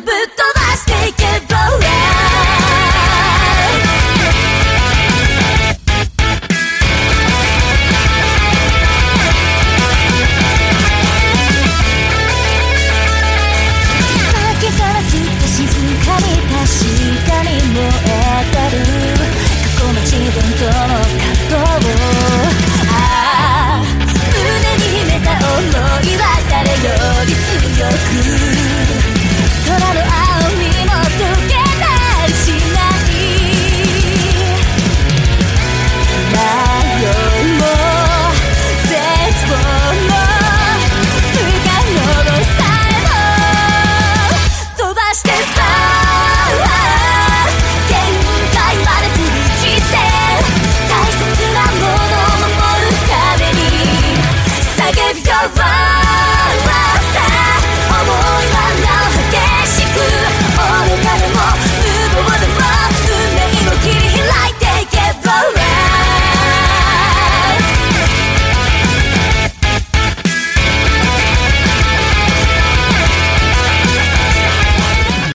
de. right.